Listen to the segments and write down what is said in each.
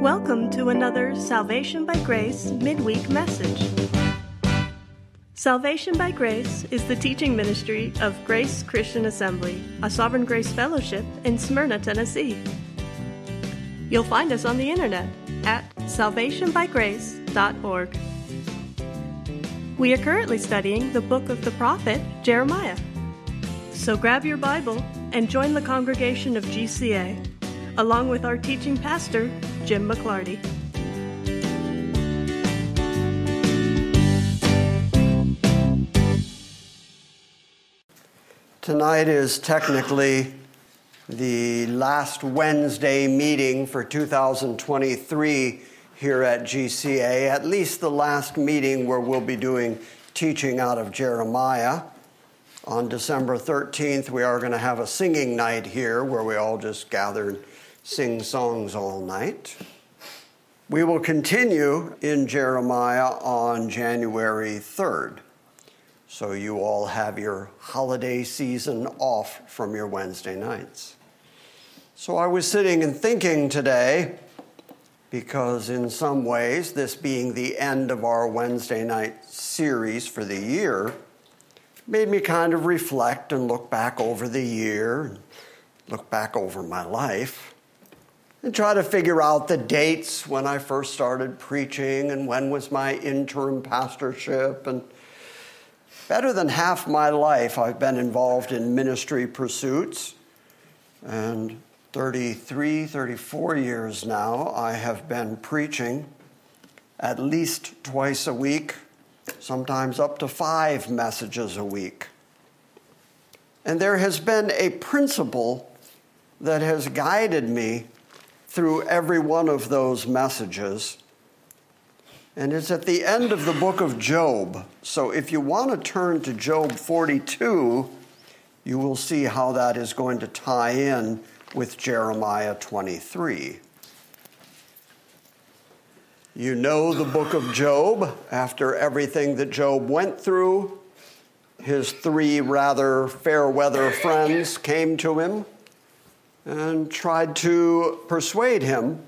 Welcome to another Salvation by Grace midweek message. Salvation by Grace is the teaching ministry of Grace Christian Assembly, a Sovereign Grace Fellowship in Smyrna, Tennessee. You'll find us on the internet at salvationbygrace.org. We are currently studying the book of the prophet Jeremiah. So grab your Bible and join the congregation of GCA, along with our teaching pastor, Jim McClarty. Tonight is technically the last Wednesday meeting for 2023 here at GCA, at least the last meeting where we'll be doing teaching out of Jeremiah. On December 13th, we are going to have a singing night here where we all just gather and sing songs all night. We will continue in Jeremiah on January 3rd. So you all have your holiday season off from your Wednesday nights. So I was sitting and thinking today, because in some ways, this being the end of our Wednesday night series for the year, made me kind of reflect and look back over the year, look back over my life, and try to figure out the dates when I first started preaching and when was my interim pastorship and better than half my life, I've been involved in ministry pursuits. And 33, 34 years now, I have been preaching at least twice a week, sometimes up to five messages a week. And there has been a principle that has guided me through every one of those messages and it's at the end of the book of Job. So if you want to turn to Job 42, you will see how that is going to tie in with Jeremiah 23. You know the book of Job after everything that Job went through. His three rather fair weather friends came to him and tried to persuade him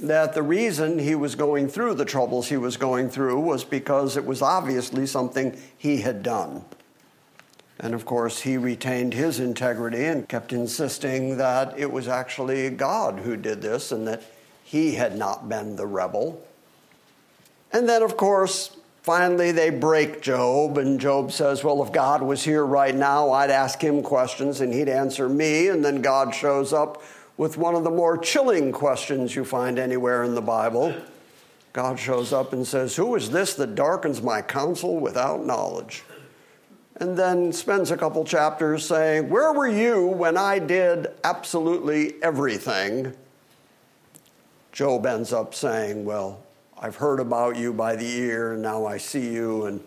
that the reason he was going through the troubles he was going through was because it was obviously something he had done. And of course, he retained his integrity and kept insisting that it was actually God who did this and that he had not been the rebel. And then, of course, finally they break Job, and Job says, Well, if God was here right now, I'd ask him questions and he'd answer me. And then God shows up with one of the more chilling questions you find anywhere in the Bible. God shows up and says, Who is this that darkens my counsel without knowledge? And then spends a couple chapters saying, Where were you when I did absolutely everything? Job ends up saying, Well, I've heard about you by the ear, and now I see you, and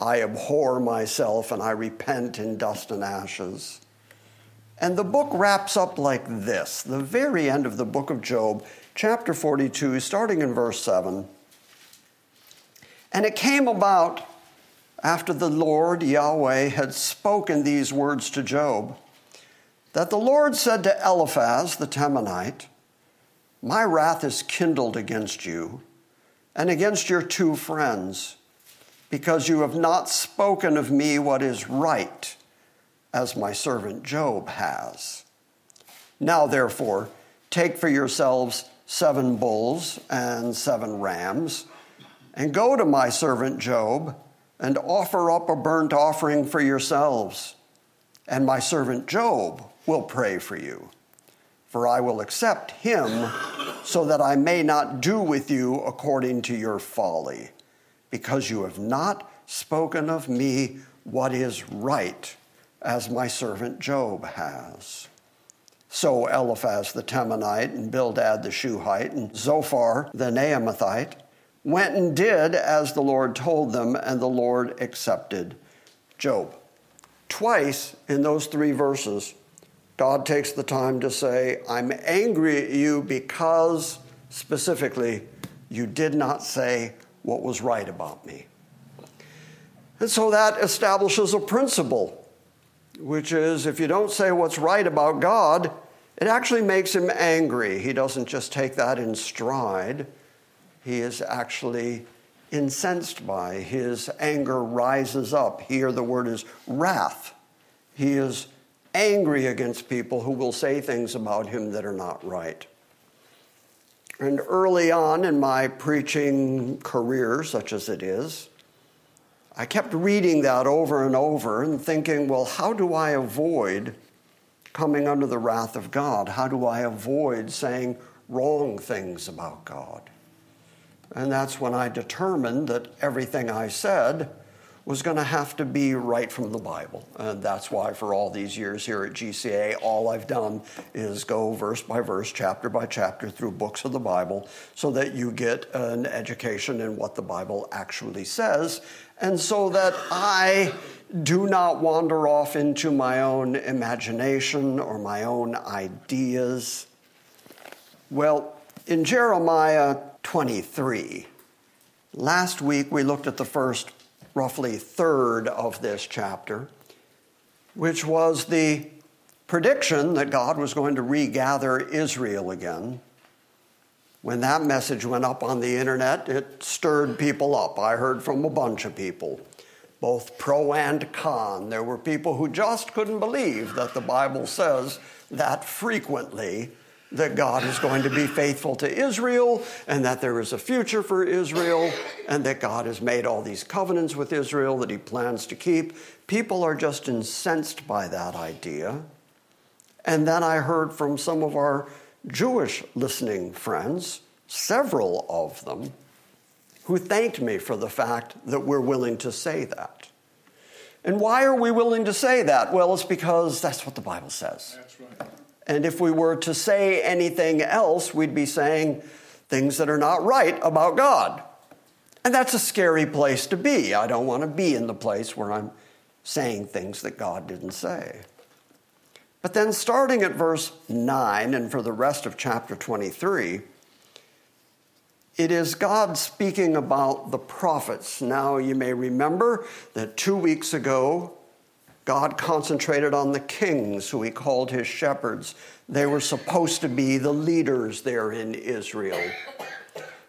I abhor myself, and I repent in dust and ashes. And the book wraps up like this the very end of the book of Job, chapter 42, starting in verse 7. And it came about after the Lord Yahweh had spoken these words to Job that the Lord said to Eliphaz the Temanite, My wrath is kindled against you and against your two friends, because you have not spoken of me what is right as my servant Job has. Now, therefore, take for yourselves seven bulls and seven rams, and go to my servant Job, and offer up a burnt offering for yourselves. And my servant Job will pray for you. For I will accept him, so that I may not do with you according to your folly, because you have not spoken of me what is right as my servant Job has. So Eliphaz the Temanite and Bildad the Shuhite and Zophar the Naamathite went and did as the Lord told them, and the Lord accepted Job. Twice in those three verses, God takes the time to say, I'm angry at you because, specifically, you did not say what was right about me. And so that establishes a principle which is if you don't say what's right about God It actually makes him angry. He doesn't just take that in stride, he is actually incensed by. His anger rises up. Here, the word is wrath. He is angry against people who will say things about him that are not right. And early on in my preaching career, such as it is, I kept reading that over and over and thinking, well, how do I avoid coming under the wrath of God? How do I avoid saying wrong things about God? And that's when I determined that everything I said was going to have to be right from the Bible. And that's why, for all these years here at GCA, all I've done is go verse by verse, chapter by chapter through books of the Bible so that you get an education in what the Bible actually says. And so that I do not wander off into my own imagination or my own ideas. Well, in Jeremiah 23, last week we looked at the first roughly third of this chapter, which was the prediction that God was going to regather Israel again. When that message went up on the internet, it stirred people up. I heard from a bunch of people, both pro and con. There were people who just couldn't believe that the Bible says that frequently that God is going to be faithful to Israel and that there is a future for Israel and that God has made all these covenants with Israel that he plans to keep. People are just incensed by that idea. And then I heard from some of our Jewish listening friends, several of them, who thanked me for the fact that we're willing to say that. And why are we willing to say that? Well, it's because that's what the Bible says. That's right. And if we were to say anything else, we'd be saying things that are not right about God. And that's a scary place to be. I don't want to be in the place where I'm saying things that God didn't say. But then, starting at verse 9 and for the rest of chapter 23, it is God speaking about the prophets. Now, you may remember that two weeks ago, God concentrated on the kings who he called his shepherds. They were supposed to be the leaders there in Israel.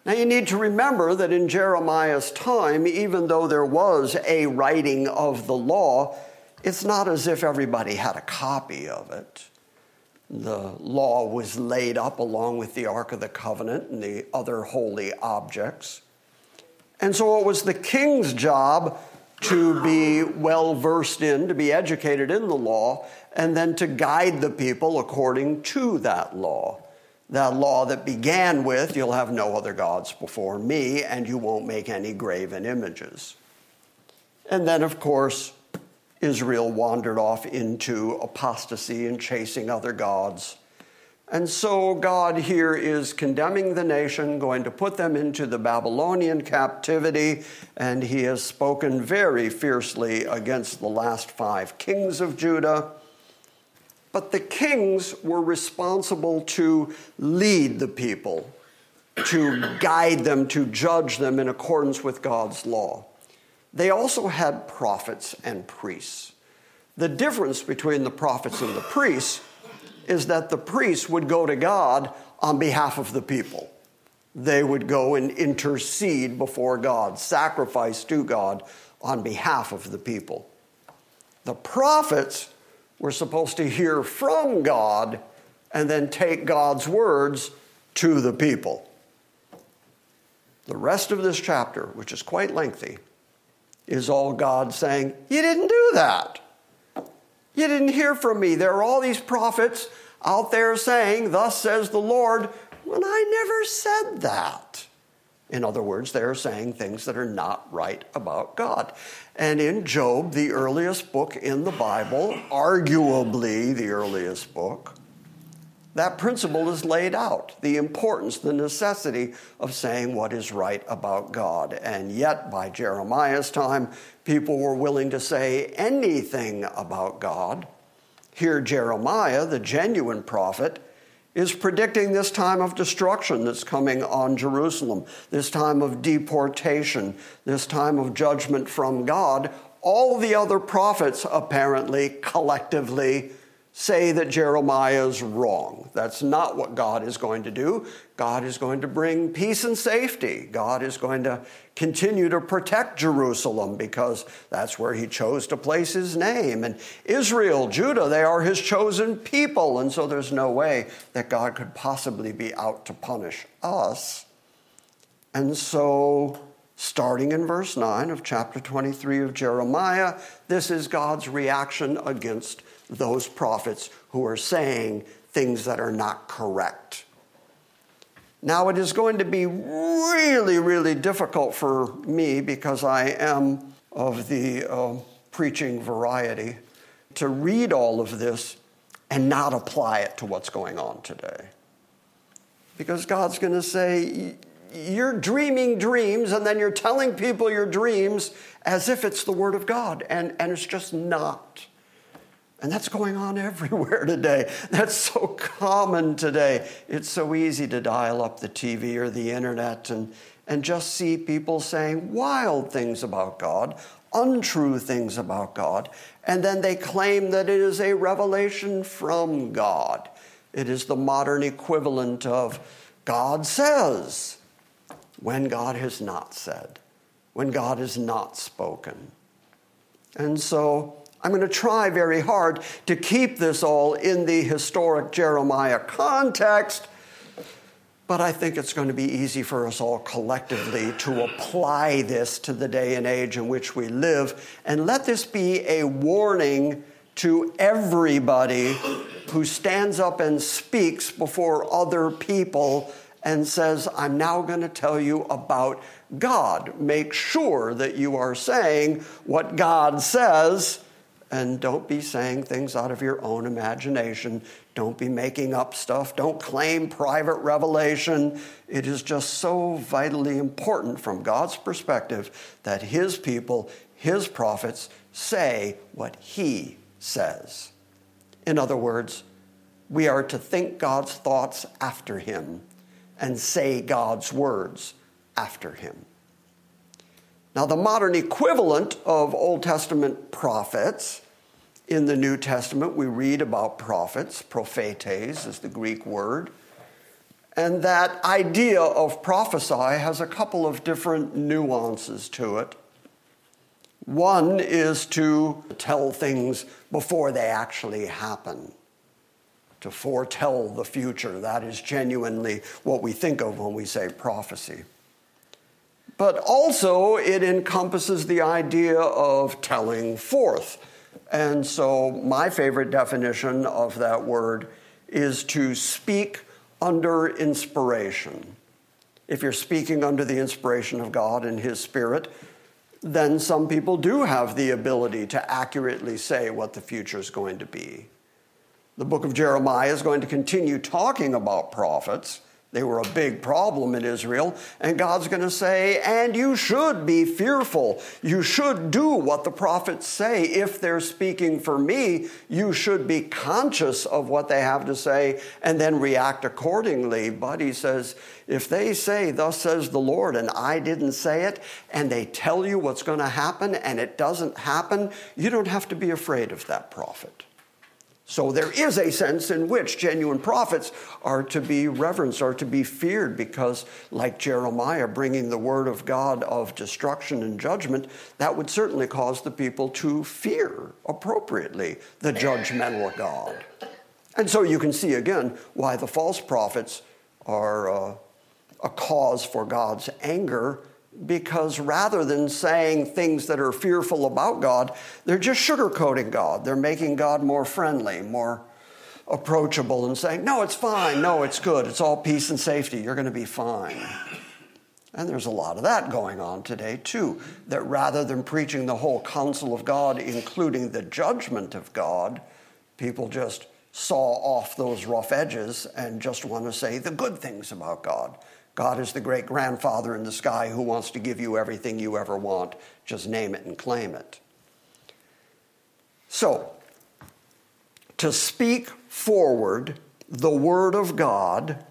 Now, you need to remember that in Jeremiah's time, even though there was a writing of the law, it's not as if everybody had a copy of it. The law was laid up along with the Ark of the Covenant and the other holy objects. And so it was the king's job to be well versed in, to be educated in the law, and then to guide the people according to that law. That law that began with, You'll have no other gods before me, and you won't make any graven images. And then, of course, Israel wandered off into apostasy and chasing other gods. And so God here is condemning the nation, going to put them into the Babylonian captivity, and he has spoken very fiercely against the last five kings of Judah. But the kings were responsible to lead the people, to guide them, to judge them in accordance with God's law. They also had prophets and priests. The difference between the prophets and the priests is that the priests would go to God on behalf of the people. They would go and intercede before God, sacrifice to God on behalf of the people. The prophets were supposed to hear from God and then take God's words to the people. The rest of this chapter, which is quite lengthy, is all God saying, You didn't do that. You didn't hear from me. There are all these prophets out there saying, Thus says the Lord, when I never said that. In other words, they're saying things that are not right about God. And in Job, the earliest book in the Bible, arguably the earliest book, that principle is laid out the importance, the necessity of saying what is right about God. And yet, by Jeremiah's time, people were willing to say anything about God. Here, Jeremiah, the genuine prophet, is predicting this time of destruction that's coming on Jerusalem, this time of deportation, this time of judgment from God. All the other prophets apparently collectively say that Jeremiah is wrong. That's not what God is going to do. God is going to bring peace and safety. God is going to continue to protect Jerusalem because that's where he chose to place his name. And Israel, Judah, they are his chosen people. And so there's no way that God could possibly be out to punish us. And so, starting in verse 9 of chapter 23 of Jeremiah, this is God's reaction against those prophets who are saying things that are not correct. Now, it is going to be really, really difficult for me because I am of the uh, preaching variety to read all of this and not apply it to what's going on today. Because God's going to say, You're dreaming dreams, and then you're telling people your dreams as if it's the Word of God, and, and it's just not. And that's going on everywhere today. That's so common today. It's so easy to dial up the TV or the internet and, and just see people saying wild things about God, untrue things about God, and then they claim that it is a revelation from God. It is the modern equivalent of God says when God has not said, when God has not spoken. And so, I'm going to try very hard to keep this all in the historic Jeremiah context, but I think it's going to be easy for us all collectively to apply this to the day and age in which we live. And let this be a warning to everybody who stands up and speaks before other people and says, I'm now going to tell you about God. Make sure that you are saying what God says and don't be saying things out of your own imagination. Don't be making up stuff. Don't claim private revelation. It is just so vitally important from God's perspective that His people, His prophets, say what He says. In other words, we are to think God's thoughts after Him and say God's words after Him. Now, the modern equivalent of Old Testament prophets in the New Testament, we read about prophets, prophetes is the Greek word. And that idea of prophesy has a couple of different nuances to it. One is to tell things before they actually happen, to foretell the future. That is genuinely what we think of when we say prophecy but also it encompasses the idea of telling forth. And so, my favorite definition of that word is to speak under inspiration. If you're speaking under the inspiration of God and His Spirit, then some people do have the ability to accurately say what the future is going to be. The book of Jeremiah is going to continue talking about prophets they were a big problem in Israel. And God's going to say, and you should be fearful. You should do what the prophets say. If they're speaking for me, you should be conscious of what they have to say and then react accordingly. But he says, if they say, Thus says the Lord, and I didn't say it, and they tell you what's going to happen and it doesn't happen, you don't have to be afraid of that prophet. So there is a sense in which genuine prophets are to be reverenced, are to be feared, because, like Jeremiah bringing the word of God of destruction and judgment, that would certainly cause the people to fear appropriately the judgmental God. And so you can see again why the false prophets are uh, a cause for God's anger because rather than saying things that are fearful about God, they're just sugarcoating God. They're making God more friendly, more approachable, and saying, No, it's fine. No, it's good. It's all peace and safety. You're going to be fine. And there's a lot of that going on today, too. That rather than preaching the whole counsel of God, including the judgment of God, people just saw off those rough edges and just want to say the good things about God. God is the great grandfather in the sky who wants to give you everything you ever want. Just name it and claim it. So, to speak forward the Word of God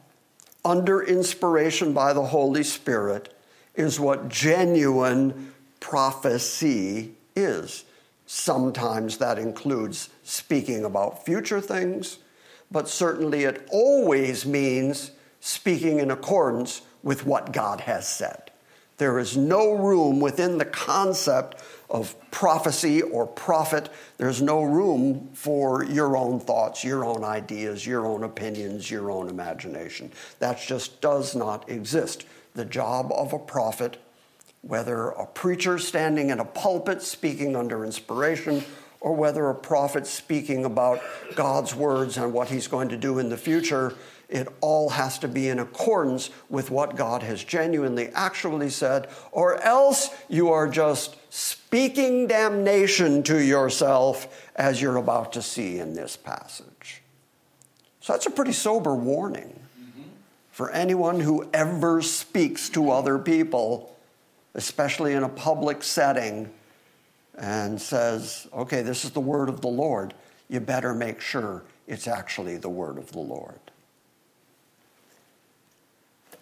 under inspiration by the Holy Spirit is what genuine prophecy is. Sometimes that includes speaking about future things, but certainly it always means speaking in accordance with what God has said. There is no room within the concept of prophecy or prophet. There's no room for your own thoughts, your own ideas, your own opinions, your own imagination. That just does not exist. The job of a prophet, whether a preacher standing in a pulpit speaking under inspiration, or whether a prophet speaking about God's words and what he's going to do in the future, it all has to be in accordance with what God has genuinely actually said, or else you are just speaking damnation to yourself as you're about to see in this passage. So that's a pretty sober warning for anyone who ever speaks to other people, especially in a public setting, and says, okay, this is the word of the Lord. You better make sure it's actually the word of the Lord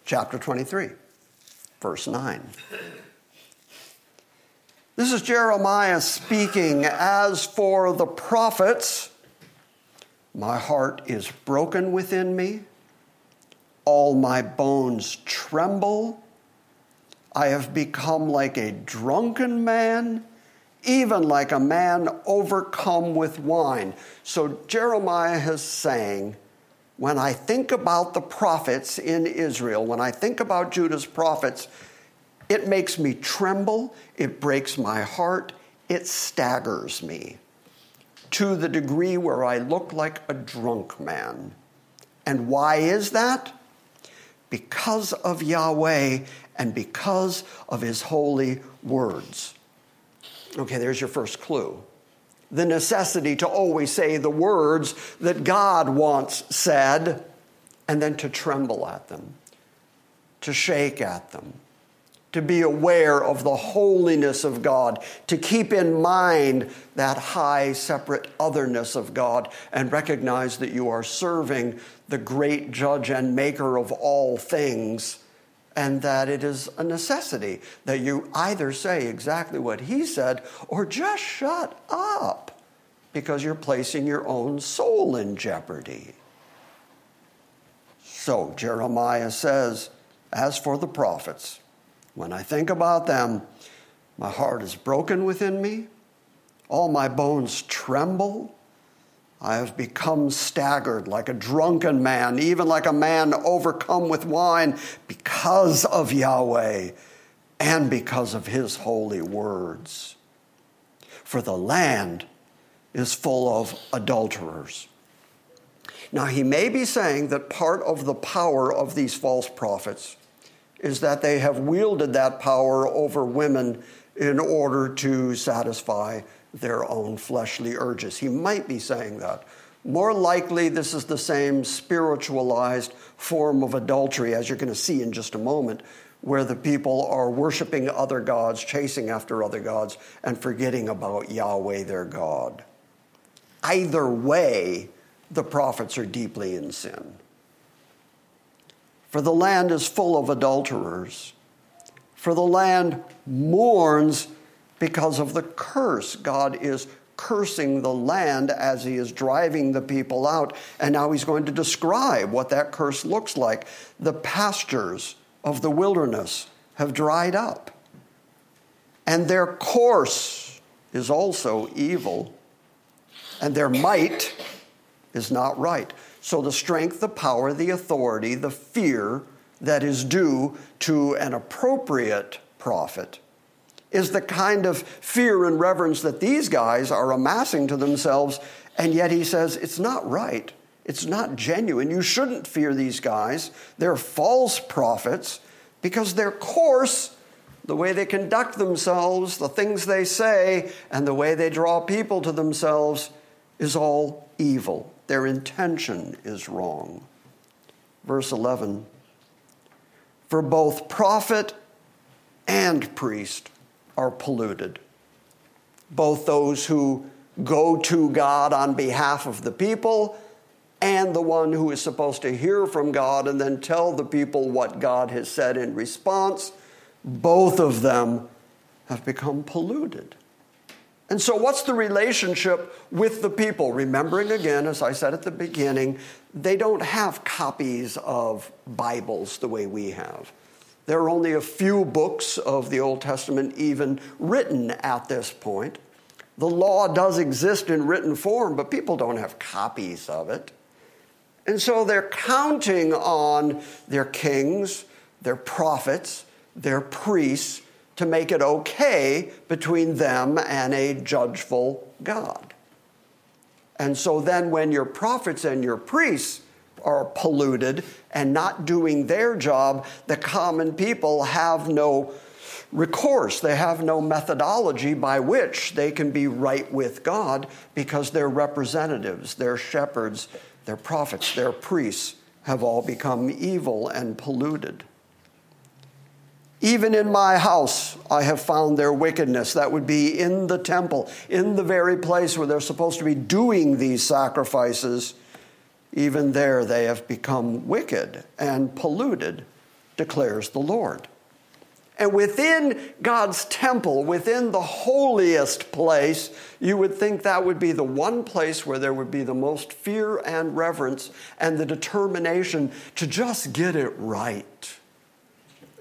chapter 23, verse 9. This is Jeremiah speaking. As for the prophets, my heart is broken within me, all my bones tremble. I have become like a drunken man, even like a man overcome with wine. So Jeremiah is saying, when I think about the prophets in Israel, when I think about Judah's prophets, it makes me tremble, it breaks my heart, it staggers me to the degree where I look like a drunk man. And why is that? Because of Yahweh and because of his holy words. Okay, there's your first clue the necessity to always say the words that God wants said and then to tremble at them, to shake at them, to be aware of the holiness of God, to keep in mind that high separate otherness of God, and recognize that you are serving the great judge and maker of all things and that it is a necessity that you either say exactly what he said or just shut up because you're placing your own soul in jeopardy. So Jeremiah says, As for the prophets, when I think about them, my heart is broken within me, all my bones tremble. I have become staggered like a drunken man, even like a man overcome with wine, because of Yahweh and because of his holy words. For the land is full of adulterers. Now, he may be saying that part of the power of these false prophets is that they have wielded that power over women in order to satisfy their own fleshly urges. He might be saying that. More likely, this is the same spiritualized form of adultery, as you're going to see in just a moment, where the people are worshiping other gods, chasing after other gods, and forgetting about Yahweh, their God. Either way, the prophets are deeply in sin. For the land is full of adulterers. For the land mourns because of the curse. God is cursing the land as he is driving the people out. And now he's going to describe what that curse looks like. The pastures of the wilderness have dried up, and their course is also evil, and their might is not right. So the strength, the power, the authority, the fear that is due to an appropriate prophet is the kind of fear and reverence that these guys are amassing to themselves. And yet he says it's not right. It's not genuine. You shouldn't fear these guys. They're false prophets because their course, the way they conduct themselves, the things they say, and the way they draw people to themselves is all evil. Their intention is wrong. Verse 11 For both prophet and priest are polluted. Both those who go to God on behalf of the people and the one who is supposed to hear from God and then tell the people what God has said in response, both of them have become polluted. And so, what's the relationship with the people? Remembering again, as I said at the beginning, they don't have copies of Bibles the way we have. There are only a few books of the Old Testament even written at this point. The law does exist in written form, but people don't have copies of it. And so they're counting on their kings, their prophets, their priests to make it okay between them and a judgeful God. And so then, when your prophets and your priests are polluted and not doing their job, the common people have no recourse. They have no methodology by which they can be right with God because their representatives, their shepherds, their prophets, their priests have all become evil and polluted. Even in my house, I have found their wickedness. That would be in the temple, in the very place where they're supposed to be doing these sacrifices. Even there, they have become wicked and polluted, declares the Lord. And within God's temple, within the holiest place, you would think that would be the one place where there would be the most fear and reverence and the determination to just get it right.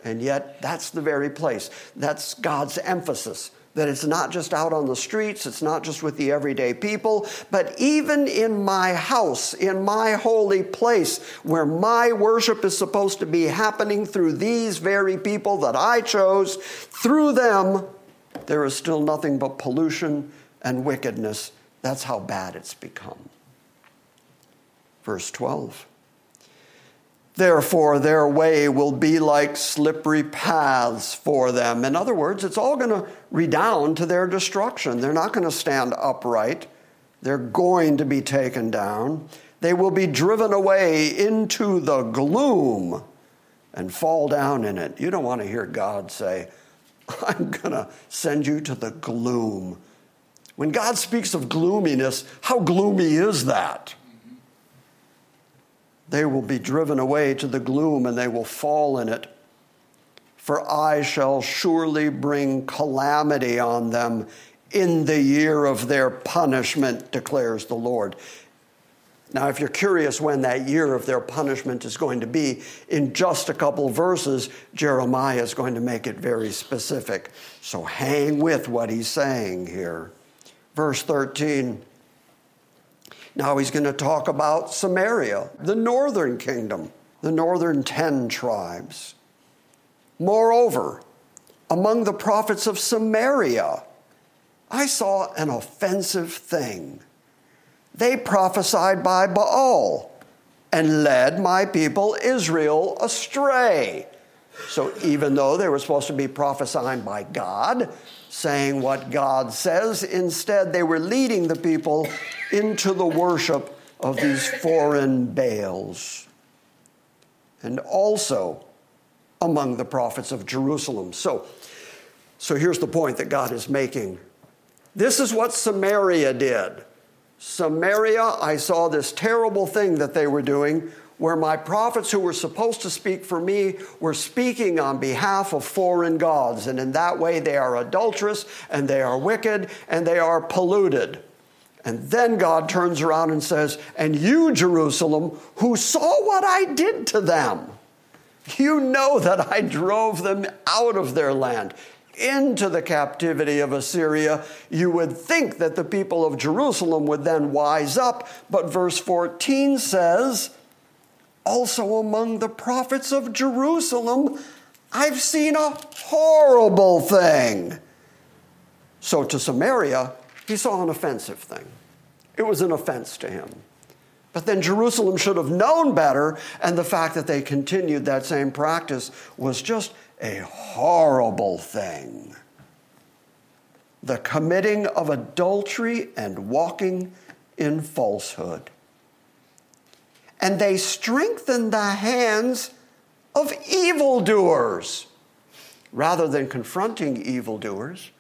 And yet, that's the very place. That's God's emphasis that it's not just out on the streets, it's not just with the everyday people, but even in my house, in my holy place, where my worship is supposed to be happening through these very people that I chose, through them, there is still nothing but pollution and wickedness. That's how bad it's become. Verse 12. Therefore, their way will be like slippery paths for them. In other words, it's all going to redound to their destruction. They're not going to stand upright, they're going to be taken down. They will be driven away into the gloom and fall down in it. You don't want to hear God say, I'm going to send you to the gloom. When God speaks of gloominess, how gloomy is that? They will be driven away to the gloom and they will fall in it. For I shall surely bring calamity on them in the year of their punishment, declares the Lord. Now, if you're curious when that year of their punishment is going to be, in just a couple verses, Jeremiah is going to make it very specific. So hang with what he's saying here. Verse 13 now he's going to talk about Samaria, the northern kingdom, the northern 10 tribes. Moreover, among the prophets of Samaria, I saw an offensive thing. They prophesied by Baal and led my people Israel astray. So even though they were supposed to be prophesying by God, saying what God says, instead they were leading the people into the worship of these foreign Baals. And also among the prophets of Jerusalem. So, so here's the point that God is making. This is what Samaria did. Samaria, I saw this terrible thing that they were doing where my prophets who were supposed to speak for me were speaking on behalf of foreign gods. And in that way, they are adulterous and they are wicked and they are polluted. And then God turns around and says, And you, Jerusalem, who saw what I did to them, you know that I drove them out of their land into the captivity of Assyria. You would think that the people of Jerusalem would then wise up, but verse 14 says, also among the prophets of Jerusalem, I've seen a horrible thing. So to Samaria, he saw an offensive thing. It was an offense to him. But then Jerusalem should have known better, and the fact that they continued that same practice was just a horrible thing. The committing of adultery and walking in falsehood and they strengthen the hands of evildoers. Rather than confronting evildoers,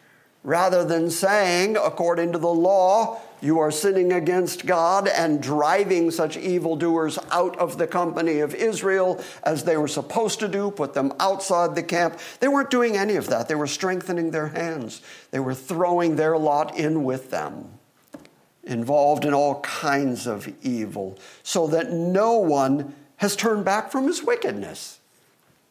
rather than saying, according to the law, You are sinning against God and driving such evildoers out of the company of Israel as they were supposed to do, put them outside the camp. They weren't doing any of that. They were strengthening their hands, they were throwing their lot in with them, involved in all kinds of evil, so that no one has turned back from his wickedness.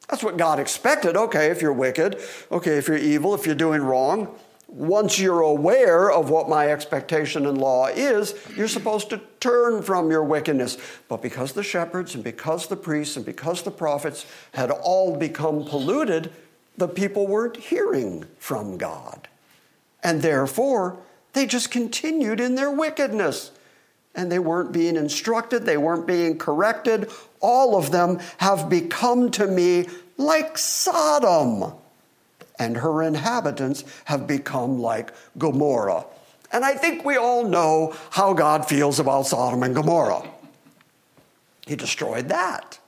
That's what God expected. Okay, if you're wicked, okay, if you're evil, if you're doing wrong, once you're aware of what my expectation and law is, you're supposed to turn from your wickedness. But because the shepherds and because the priests and because the prophets had all become polluted, the people weren't hearing from God. And therefore, they just continued in their wickedness. And they weren't being instructed, they weren't being corrected. All of them have become to me like Sodom and her inhabitants have become like Gomorrah. And I think we all know how God feels about Sodom and Gomorrah. He destroyed that.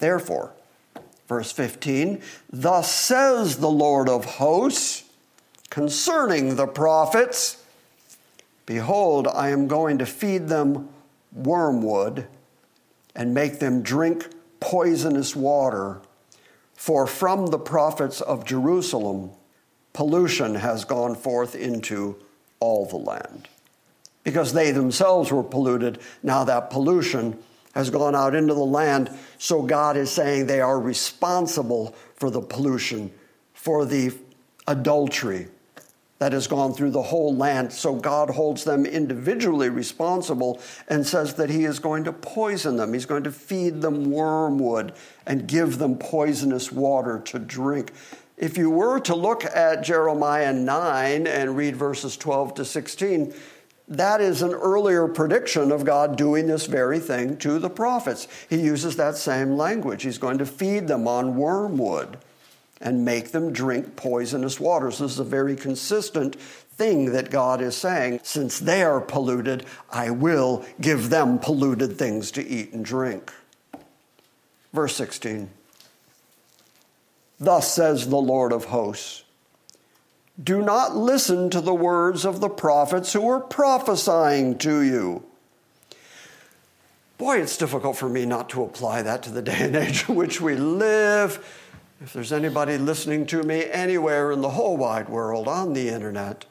Therefore, verse 15, thus says the Lord of hosts concerning the prophets Behold, I am going to feed them wormwood and make them drink poisonous water for from the prophets of Jerusalem, pollution has gone forth into all the land. Because they themselves were polluted, now that pollution has gone out into the land. So God is saying they are responsible for the pollution, for the adultery, that has gone through the whole land. So God holds them individually responsible and says that He is going to poison them. He's going to feed them wormwood and give them poisonous water to drink. If you were to look at Jeremiah 9 and read verses 12 to 16, that is an earlier prediction of God doing this very thing to the prophets. He uses that same language. He's going to feed them on wormwood and make them drink poisonous waters. This is a very consistent thing that God is saying. Since they are polluted, I will give them polluted things to eat and drink. Verse 16 Thus says the Lord of hosts Do not listen to the words of the prophets who are prophesying to you. Boy, it's difficult for me not to apply that to the day and age in which we live if there's anybody listening to me anywhere in the whole wide world on the internet,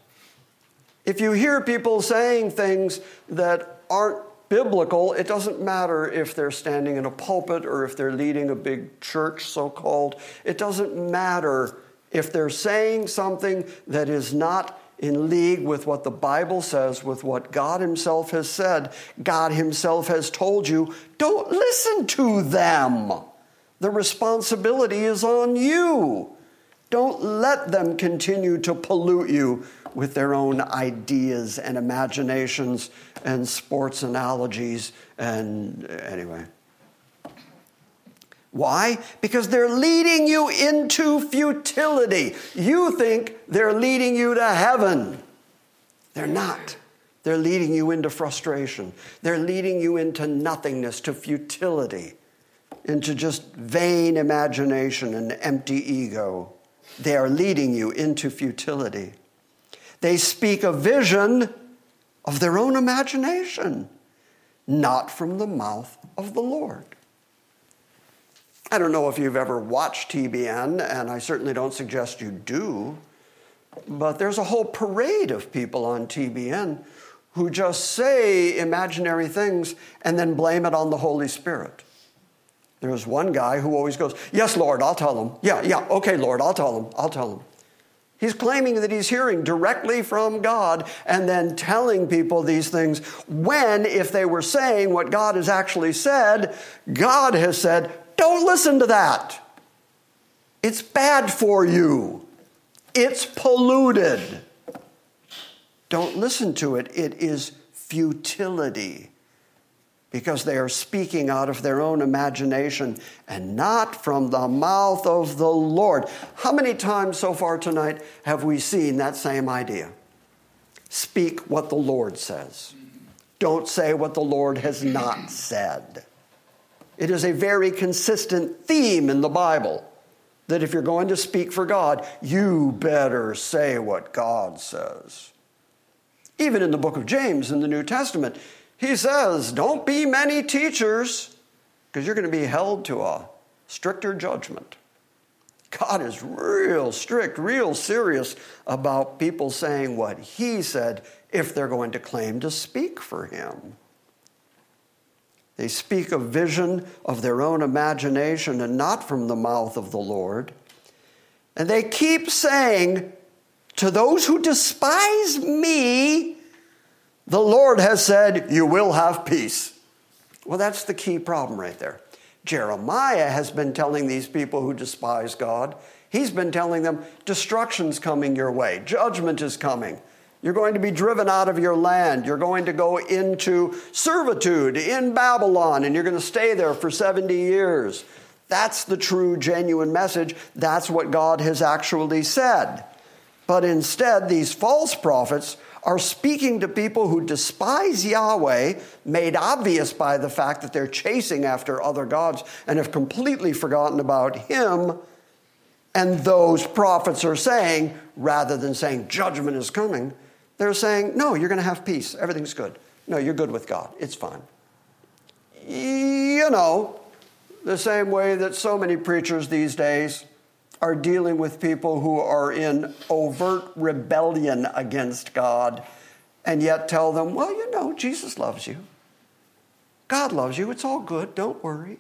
if you hear people saying things that aren't biblical, it doesn't matter if they're standing in a pulpit or if they're leading a big church, so called. It doesn't matter if they're saying something that is not in league with what the Bible says, with what God Himself has said. God Himself has told you, don't listen to them. The responsibility is on you. Don't let them continue to pollute you with their own ideas and imaginations and sports analogies and anyway. Why? Because they're leading you into futility. You think they're leading you to heaven. They're not. They're leading you into frustration. They're leading you into nothingness, to futility into just vain imagination and empty ego. They are leading you into futility. They speak a vision of their own imagination, not from the mouth of the Lord. I don't know if you've ever watched TBN, and I certainly don't suggest you do, but there's a whole parade of people on TBN who just say imaginary things and then blame it on the Holy Spirit. There's one guy who always goes, Yes, Lord, I'll tell him. Yeah, yeah, okay, Lord, I'll tell him. I'll tell him. He's claiming that he's hearing directly from God and then telling people these things when, if they were saying what God has actually said, God has said, Don't listen to that. It's bad for you, it's polluted. Don't listen to it, it is futility because they are speaking out of their own imagination and not from the mouth of the Lord. How many times so far tonight have we seen that same idea? Speak what the Lord says. Don't say what the Lord has not said. It is a very consistent theme in the Bible that if you're going to speak for God, you better say what God says. Even in the book of James in the New Testament, he says, Don't be many teachers, because you're going to be held to a stricter judgment. God is real strict, real serious about people saying what he said if they're going to claim to speak for him. They speak a vision of their own imagination and not from the mouth of the Lord. And they keep saying, To those who despise me, the Lord has said, You will have peace. Well, that's the key problem right there. Jeremiah has been telling these people who despise God, he's been telling them, Destruction's coming your way, judgment is coming. You're going to be driven out of your land. You're going to go into servitude in Babylon, and you're going to stay there for 70 years. That's the true, genuine message. That's what God has actually said. But instead, these false prophets are speaking to people who despise Yahweh, made obvious by the fact that they're chasing after other gods and have completely forgotten about Him. And those prophets are saying, rather than saying judgment is coming, they're saying, no, you're going to have peace. Everything's good. No, you're good with God. It's fine. You know, the same way that so many preachers these days are dealing with people who are in overt rebellion against God and yet tell them, well, you know, Jesus loves you. God loves you. It's all good. Don't worry.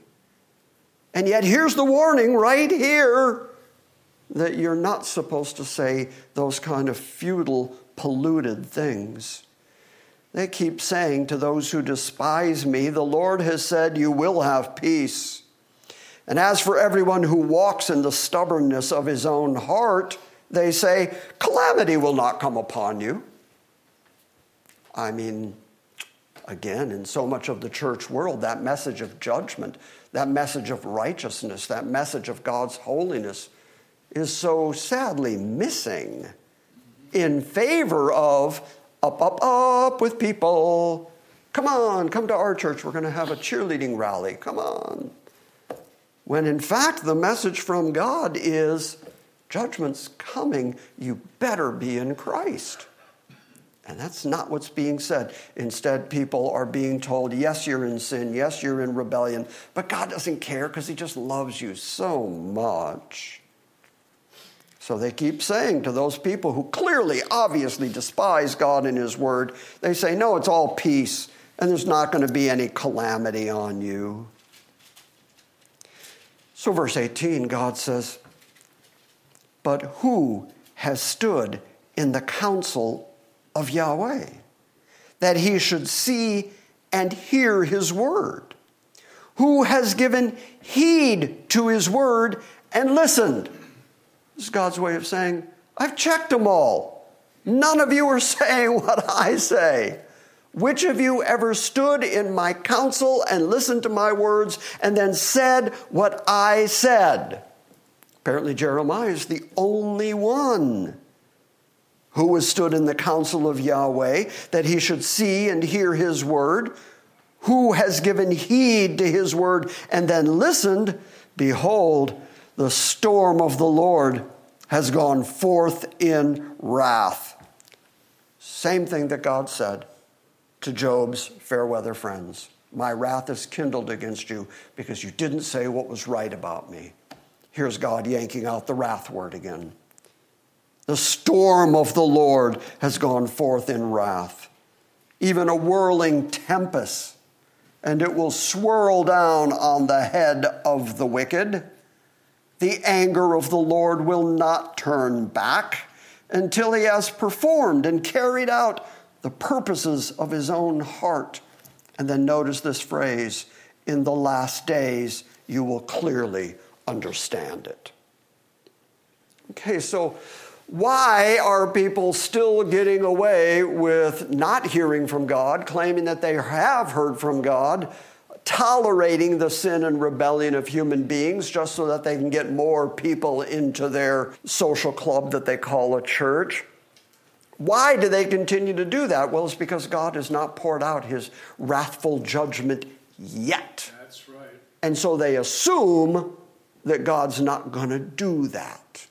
And yet, here's the warning right here that you're not supposed to say those kind of futile polluted things. They keep saying to those who despise me, The Lord has said, You will have peace. And as for everyone who walks in the stubbornness of his own heart, they say, Calamity will not come upon you. I mean, again, in so much of the church world, that message of judgment, that message of righteousness, that message of God's holiness is so sadly missing in favor of up, up, up with people. Come on, come to our church. We're going to have a cheerleading rally. Come on. When in fact, the message from God is judgment's coming. You better be in Christ. And that's not what's being said. Instead, people are being told, yes, you're in sin, yes, you're in rebellion, but God doesn't care because He just loves you so much. So they keep saying to those people who clearly, obviously despise God and His Word, they say, no, it's all peace and there's not going to be any calamity on you. So, verse 18, God says, But who has stood in the counsel of Yahweh, that he should see and hear his word? Who has given heed to his word and listened? This is God's way of saying, I've checked them all. None of you are saying what I say. Which of you ever stood in my counsel and listened to my words and then said what I said? Apparently, Jeremiah is the only one who has stood in the counsel of Yahweh that he should see and hear his word. Who has given heed to his word and then listened? Behold, the storm of the Lord has gone forth in wrath. Same thing that God said to Job's fair weather friends. My wrath is kindled against you because you didn't say what was right about me. Here's God yanking out the wrath word again. The storm of the Lord has gone forth in wrath, even a whirling tempest, and it will swirl down on the head of the wicked the anger of the Lord will not turn back until he has performed and carried out the purposes of his own heart. And then notice this phrase in the last days, you will clearly understand it. Okay, so why are people still getting away with not hearing from God, claiming that they have heard from God? tolerating the sin and rebellion of human beings just so that they can get more people into their social club that they call a church. Why do they continue to do that? Well, it's because God has not poured out his wrathful judgment yet. That's right. And so they assume that God's not going to do that.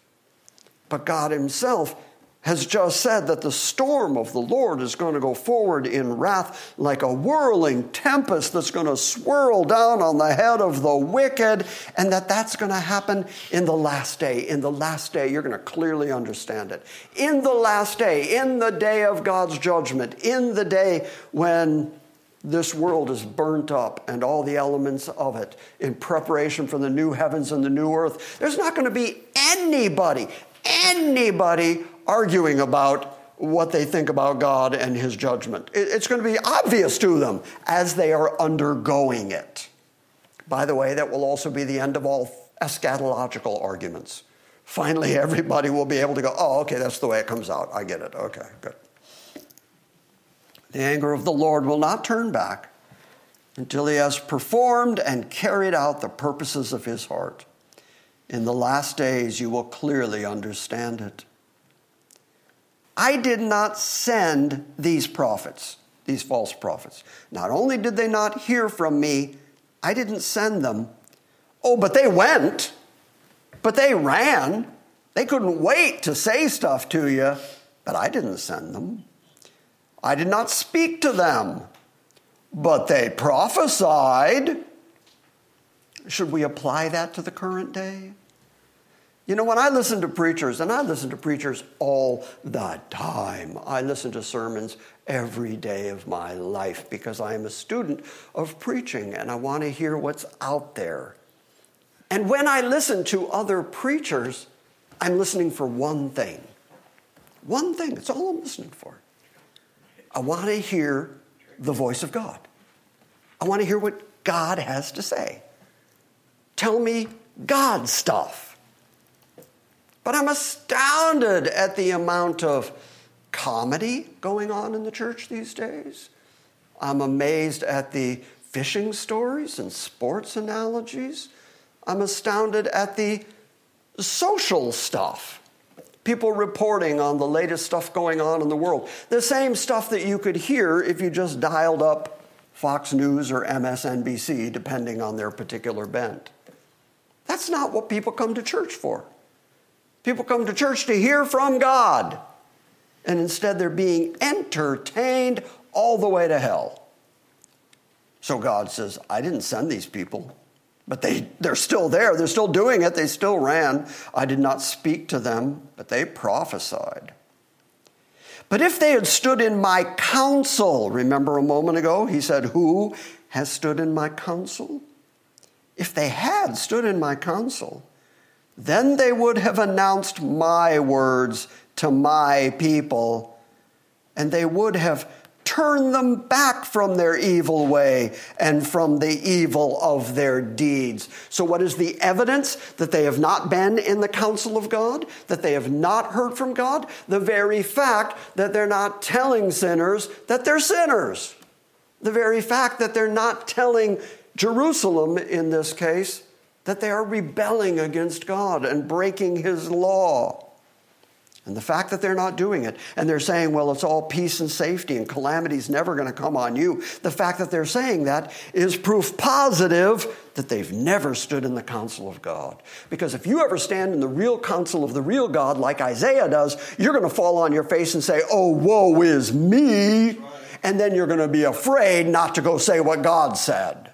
But God himself has just said that the storm of the Lord is going to go forward in wrath like a whirling tempest that's going to swirl down on the head of the wicked, and that that's going to happen in the last day. In the last day, you're going to clearly understand it. In the last day, in the day of God's judgment, in the day when this world is burnt up and all the elements of it in preparation for the new heavens and the new earth, there's not going to be anybody, anybody arguing about what they think about God and His judgment. It's going to be obvious to them as they are undergoing it. By the way, that will also be the end of all eschatological arguments. Finally, everybody will be able to go, oh, okay, that's the way it comes out. I get it. Okay, good. The anger of the Lord will not turn back until he has performed and carried out the purposes of his heart. In the last days, you will clearly understand it. I did not send these prophets, these false prophets. Not only did they not hear from me, I didn't send them. Oh, but they went, but they ran. They couldn't wait to say stuff to you, but I didn't send them. I did not speak to them, but they prophesied. Should we apply that to the current day? You know, when I listen to preachers, and I listen to preachers all the time, I listen to sermons every day of my life because I am a student of preaching and I want to hear what's out there. And when I listen to other preachers, I'm listening for one thing. One thing, that's all I'm listening for. I want to hear the voice of God. I want to hear what God has to say. Tell me God stuff. But I'm astounded at the amount of comedy going on in the church these days. I'm amazed at the fishing stories and sports analogies. I'm astounded at the social stuff. People reporting on the latest stuff going on in the world. The same stuff that you could hear if you just dialed up Fox News or MSNBC, depending on their particular bent. That's not what people come to church for. People come to church to hear from God, and instead they're being entertained all the way to hell. So God says, I didn't send these people, but they, they're still there. They're still doing it. They still ran. I did not speak to them, but they prophesied. But if they had stood in my counsel, remember a moment ago, he said, Who has stood in my counsel? If they had stood in my counsel, then they would have announced my words to my people, and they would have turned them back from their evil way and from the evil of their deeds. So, what is the evidence that they have not been in the counsel of God, that they have not heard from God? The very fact that they're not telling sinners that they're sinners. The very fact that they're not telling Jerusalem, in this case, that they are rebelling against God and breaking His law. And the fact that they're not doing it, and they're saying, well, it's all peace and safety and calamity's never going to come on you, the fact that they're saying that is proof positive that they've never stood in the counsel of God. Because if you ever stand in the real counsel of the real God, like Isaiah does, you're going to fall on your face and say, oh, woe is me. And then you're going to be afraid not to go say what God said.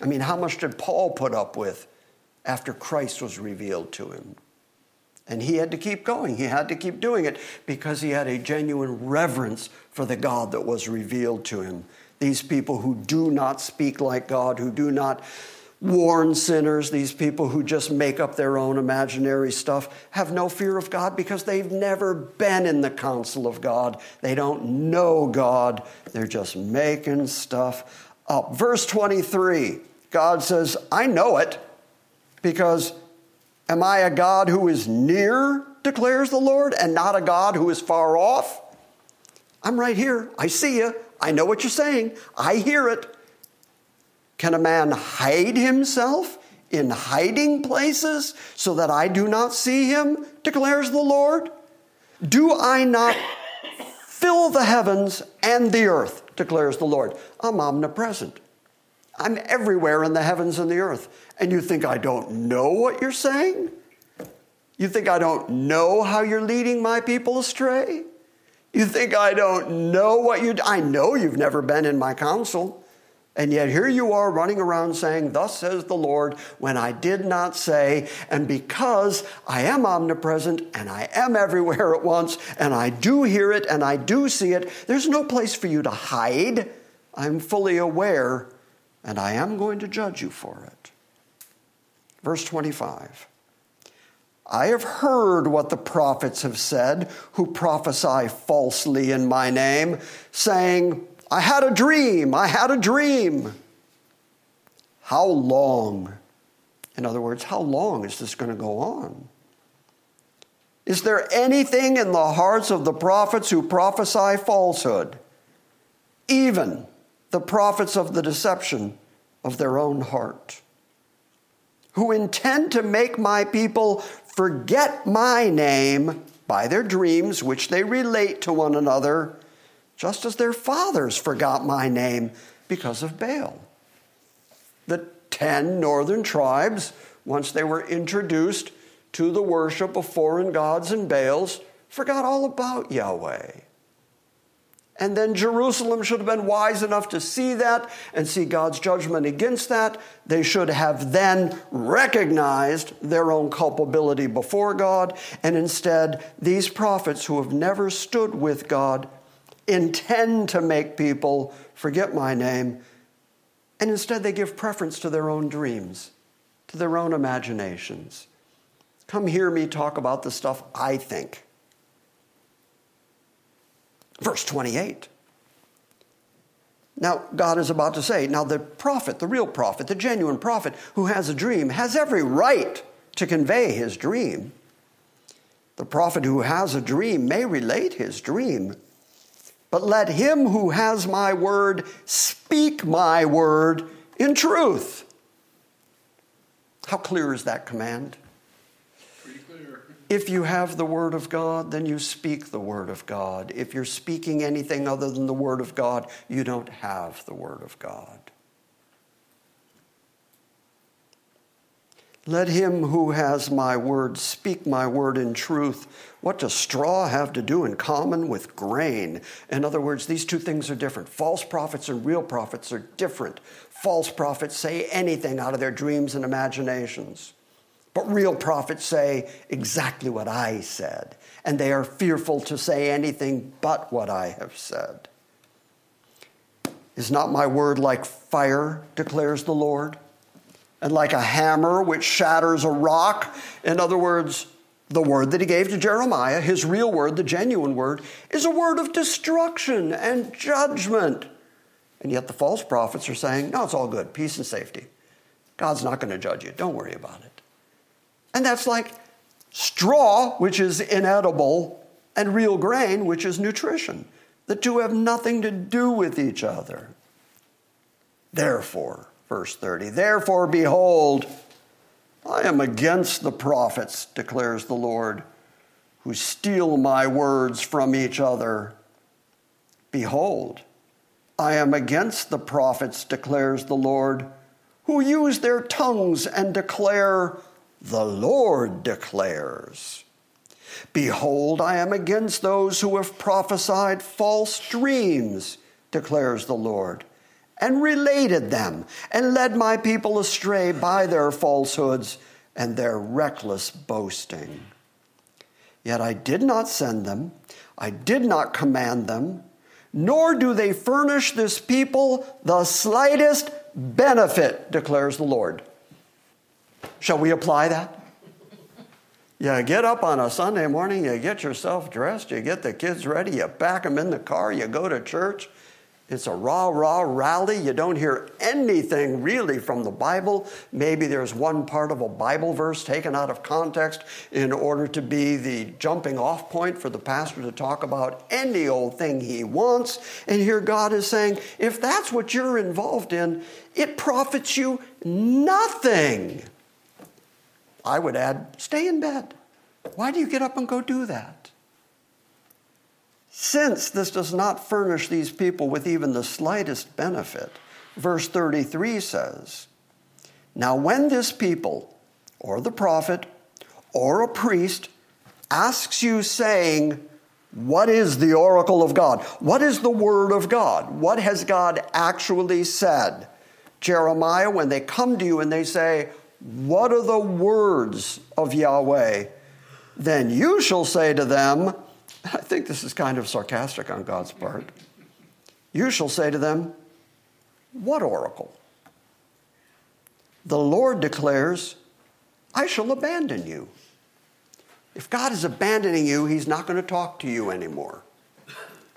I mean, how much did Paul put up with after Christ was revealed to him? And he had to keep going. He had to keep doing it because he had a genuine reverence for the God that was revealed to him. These people who do not speak like God, who do not warn sinners, these people who just make up their own imaginary stuff, have no fear of God because they've never been in the counsel of God. They don't know God. They're just making stuff up. Verse 23, God says, I know it because am I a God who is near, declares the Lord, and not a God who is far off? I'm right here. I see you. I know what you're saying. I hear it. Can a man hide himself in hiding places so that I do not see him, declares the Lord? Do I not fill the heavens and the earth? Declares the Lord. I'm omnipresent. I'm everywhere in the heavens and the earth. And you think I don't know what you're saying? You think I don't know how you're leading my people astray? You think I don't know what you I know you've never been in my counsel. And yet here you are running around saying, Thus says the Lord, when I did not say, and because I am omnipresent and I am everywhere at once, and I do hear it and I do see it, there's no place for you to hide. I'm fully aware, and I am going to judge you for it. Verse 25. I have heard what the prophets have said who prophesy falsely in my name, saying, I had a dream, I had a dream. How long? In other words, how long is this going to go on? Is there anything in the hearts of the prophets who prophesy falsehood? Even the prophets of the deception of their own heart, who intend to make my people forget my name by their dreams, which they relate to one another, just as their fathers forgot my name because of Baal. The ten northern tribes, once they were introduced to the worship of foreign gods and Baals, forgot all about Yahweh. And then Jerusalem should have been wise enough to see that and see God's judgment against that. They should have then recognized their own culpability before God. And instead, these prophets who have never stood with God intend to make people forget my name. And instead, they give preference to their own dreams, to their own imaginations. Come hear me talk about the stuff I think. Verse 28. Now, God is about to say, now the prophet, the real prophet, the genuine prophet who has a dream, has every right to convey his dream. The prophet who has a dream may relate his dream, but let him who has my word speak my word in truth. How clear is that command? Pretty clear. If you have the Word of God, then you speak the Word of God. If you're speaking anything other than the Word of God, you don't have the Word of God. Let him who has my word speak my word in truth. What does straw have to do in common with grain? In other words, these two things are different. False prophets and real prophets are different. False prophets say anything out of their dreams and imaginations. But real prophets say exactly what I said, and they are fearful to say anything but what I have said. Is not my word like fire, declares the Lord, and like a hammer which shatters a rock? In other words, the word that he gave to Jeremiah, his real word, the genuine word, is a word of destruction and judgment. And yet the false prophets are saying, no, it's all good, peace and safety. God's not going to judge you. Don't worry about it. And that's like straw, which is inedible, and real grain, which is nutrition. The two have nothing to do with each other. Therefore, verse 30, therefore, behold, I am against the prophets, declares the Lord, who steal my words from each other. Behold, I am against the prophets, declares the Lord, who use their tongues and declare the Lord declares. Behold, I am against those who have prophesied false dreams, declares the Lord, and related them, and led my people astray by their falsehoods and their reckless boasting. Yet I did not send them, I did not command them, nor do they furnish this people the slightest benefit, declares the Lord. Shall we apply that? You get up on a Sunday morning, you get yourself dressed, you get the kids ready, you pack them in the car, you go to church. It's a rah rah rally. You don't hear anything really from the Bible. Maybe there's one part of a Bible verse taken out of context in order to be the jumping off point for the pastor to talk about any old thing he wants. And here God is saying, if that's what you're involved in, it profits you nothing. I would add, stay in bed. Why do you get up and go do that? Since this does not furnish these people with even the slightest benefit, verse 33 says, Now when this people, or the prophet, or a priest asks you, saying, What is the oracle of God? What is the word of God? What has God actually said? Jeremiah, when they come to you and they say, What are the words of Yahweh? Then you shall say to them, I think this is kind of sarcastic on God's part. You shall say to them, What oracle? The Lord declares, I shall abandon you. If God is abandoning you, He's not going to talk to you anymore.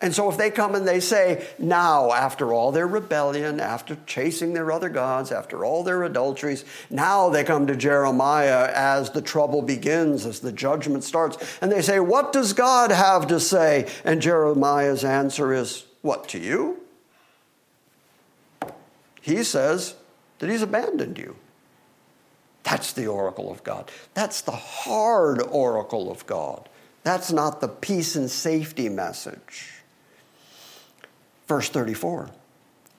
And so if they come and they say, now, after all their rebellion, after chasing their other gods, after all their adulteries, now they come to Jeremiah as the trouble begins, as the judgment starts, and they say, What does God have to say? And Jeremiah's answer is, What to you? He says that he's abandoned you. That's the oracle of God. That's the hard oracle of God. That's not the peace and safety message. Verse 34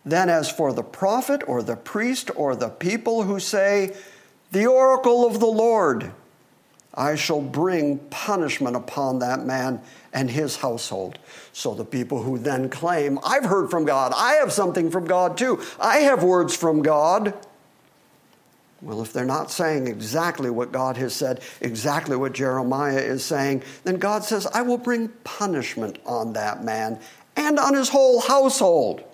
Then, as for the prophet or the priest or the people who say, The oracle of the Lord, I shall bring punishment upon that man and his household. So the people who then claim, I've heard from God, I have something from God too, I have words from God. Well, if they're not saying exactly what God has said, exactly what Jeremiah is saying, then God says, I will bring punishment on that man and on his whole household.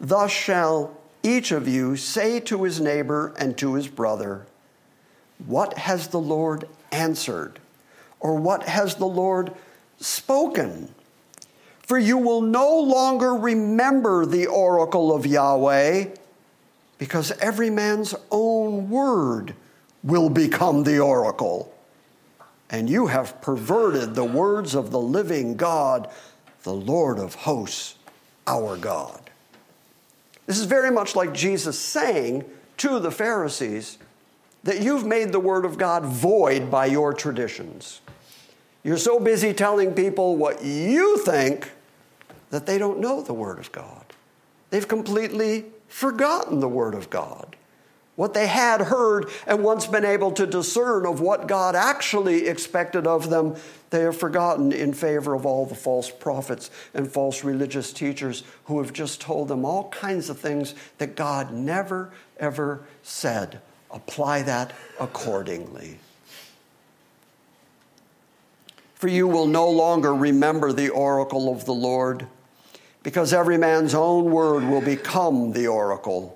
Thus shall each of you say to his neighbor and to his brother, What has the Lord answered? Or what has the Lord spoken? For you will no longer remember the oracle of Yahweh, because every man's own word will become the oracle. And you have perverted the words of the living God the Lord of hosts, our God. This is very much like Jesus saying to the Pharisees that you've made the Word of God void by your traditions. You're so busy telling people what you think that they don't know the Word of God. They've completely forgotten the Word of God. What they had heard and once been able to discern of what God actually expected of them, they have forgotten in favor of all the false prophets and false religious teachers who have just told them all kinds of things that God never, ever said. Apply that accordingly. For you will no longer remember the oracle of the Lord, because every man's own word will become the oracle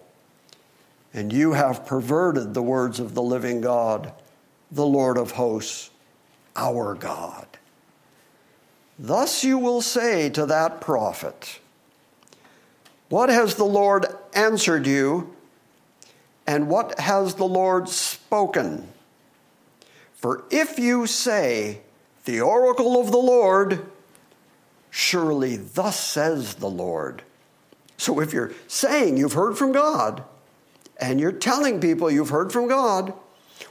and you have perverted the words of the living God, the Lord of hosts, our God. Thus you will say to that prophet, What has the Lord answered you, and what has the Lord spoken? For if you say, The oracle of the Lord, surely thus says the Lord. So if you're saying you've heard from God, and you're telling people you've heard from God,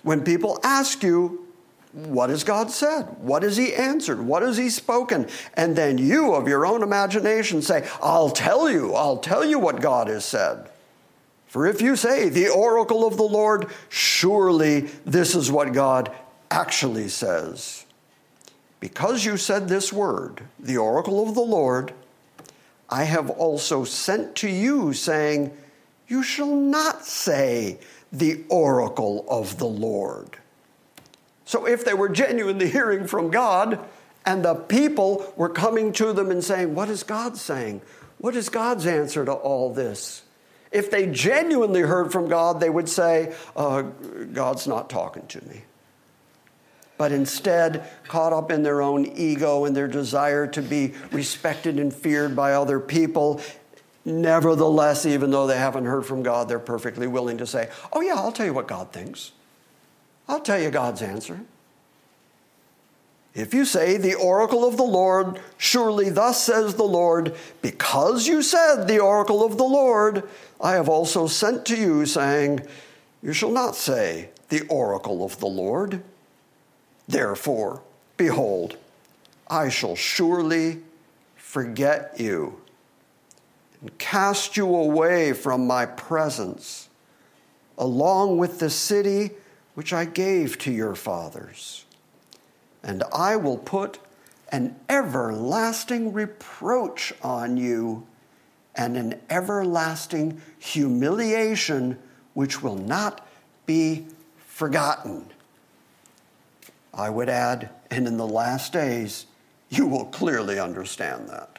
when people ask you, what has God said? What has He answered? What has He spoken? And then you, of your own imagination, say, I'll tell you, I'll tell you what God has said. For if you say, the oracle of the Lord, surely this is what God actually says. Because you said this word, the oracle of the Lord, I have also sent to you, saying, you shall not say the oracle of the Lord. So if they were genuinely hearing from God, and the people were coming to them and saying, What is God saying? What is God's answer to all this? If they genuinely heard from God, they would say, uh, God's not talking to me. But instead, caught up in their own ego and their desire to be respected and feared by other people, Nevertheless, even though they haven't heard from God, they're perfectly willing to say, Oh, yeah, I'll tell you what God thinks. I'll tell you God's answer. If you say, The oracle of the Lord, surely thus says the Lord, because you said the oracle of the Lord, I have also sent to you, saying, You shall not say the oracle of the Lord. Therefore, behold, I shall surely forget you and cast you away from my presence, along with the city which I gave to your fathers. And I will put an everlasting reproach on you and an everlasting humiliation which will not be forgotten. I would add, and in the last days, you will clearly understand that.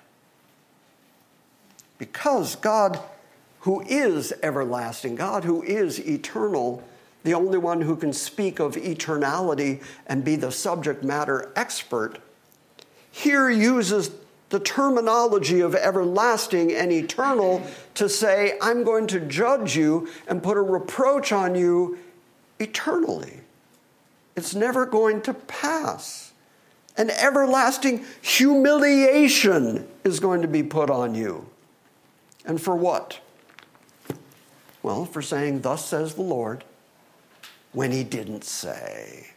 Because God, who is everlasting, God, who is eternal, the only one who can speak of eternality and be the subject matter expert, here uses the terminology of everlasting and eternal to say, I'm going to judge you and put a reproach on you eternally. It's never going to pass. An everlasting humiliation is going to be put on you. And for what? Well, for saying, Thus says the Lord, when he didn't say.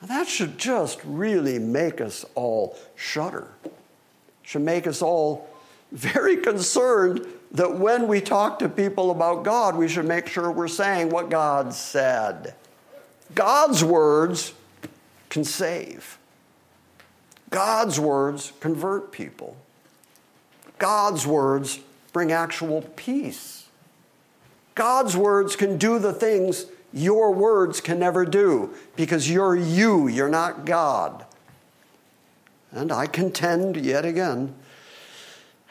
Now, that should just really make us all shudder. Should make us all very concerned that when we talk to people about God, we should make sure we're saying what God said. God's words can save. God's words convert people. God's words bring actual peace. God's words can do the things your words can never do because you're you, you're not God. And I contend yet again,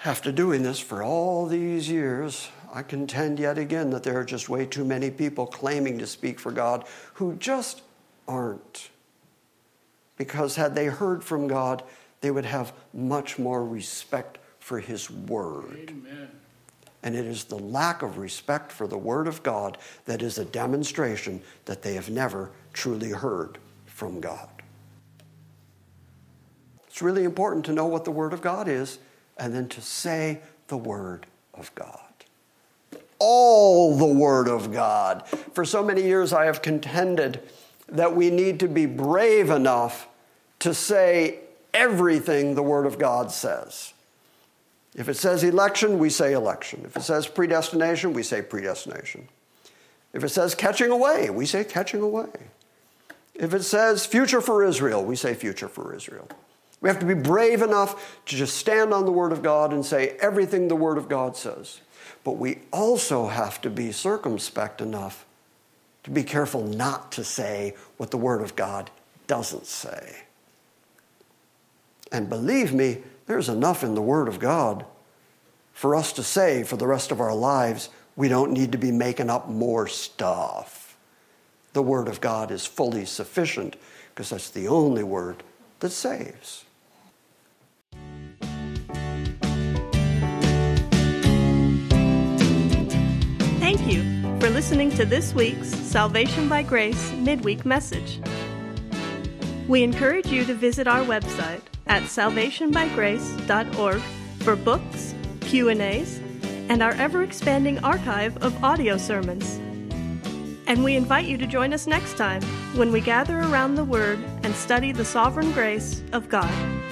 after doing this for all these years, I contend yet again that there are just way too many people claiming to speak for God who just aren't. Because had they heard from God, they would have much more respect for His Word. Amen. And it is the lack of respect for the Word of God that is a demonstration that they have never truly heard from God. It's really important to know what the Word of God is and then to say the Word of God. All the Word of God. For so many years, I have contended that we need to be brave enough to say everything the Word of God says. If it says election, we say election. If it says predestination, we say predestination. If it says catching away, we say catching away. If it says future for Israel, we say future for Israel. We have to be brave enough to just stand on the Word of God and say everything the Word of God says. But we also have to be circumspect enough to be careful not to say what the Word of God doesn't say. And believe me, there's enough in the Word of God for us to say for the rest of our lives, we don't need to be making up more stuff. The Word of God is fully sufficient because that's the only Word that saves. Thank you for listening to this week's Salvation by Grace midweek message. We encourage you to visit our website at salvationbygrace.org for books, Q&As, and our ever-expanding archive of audio sermons. And we invite you to join us next time when we gather around the Word and study the sovereign grace of God.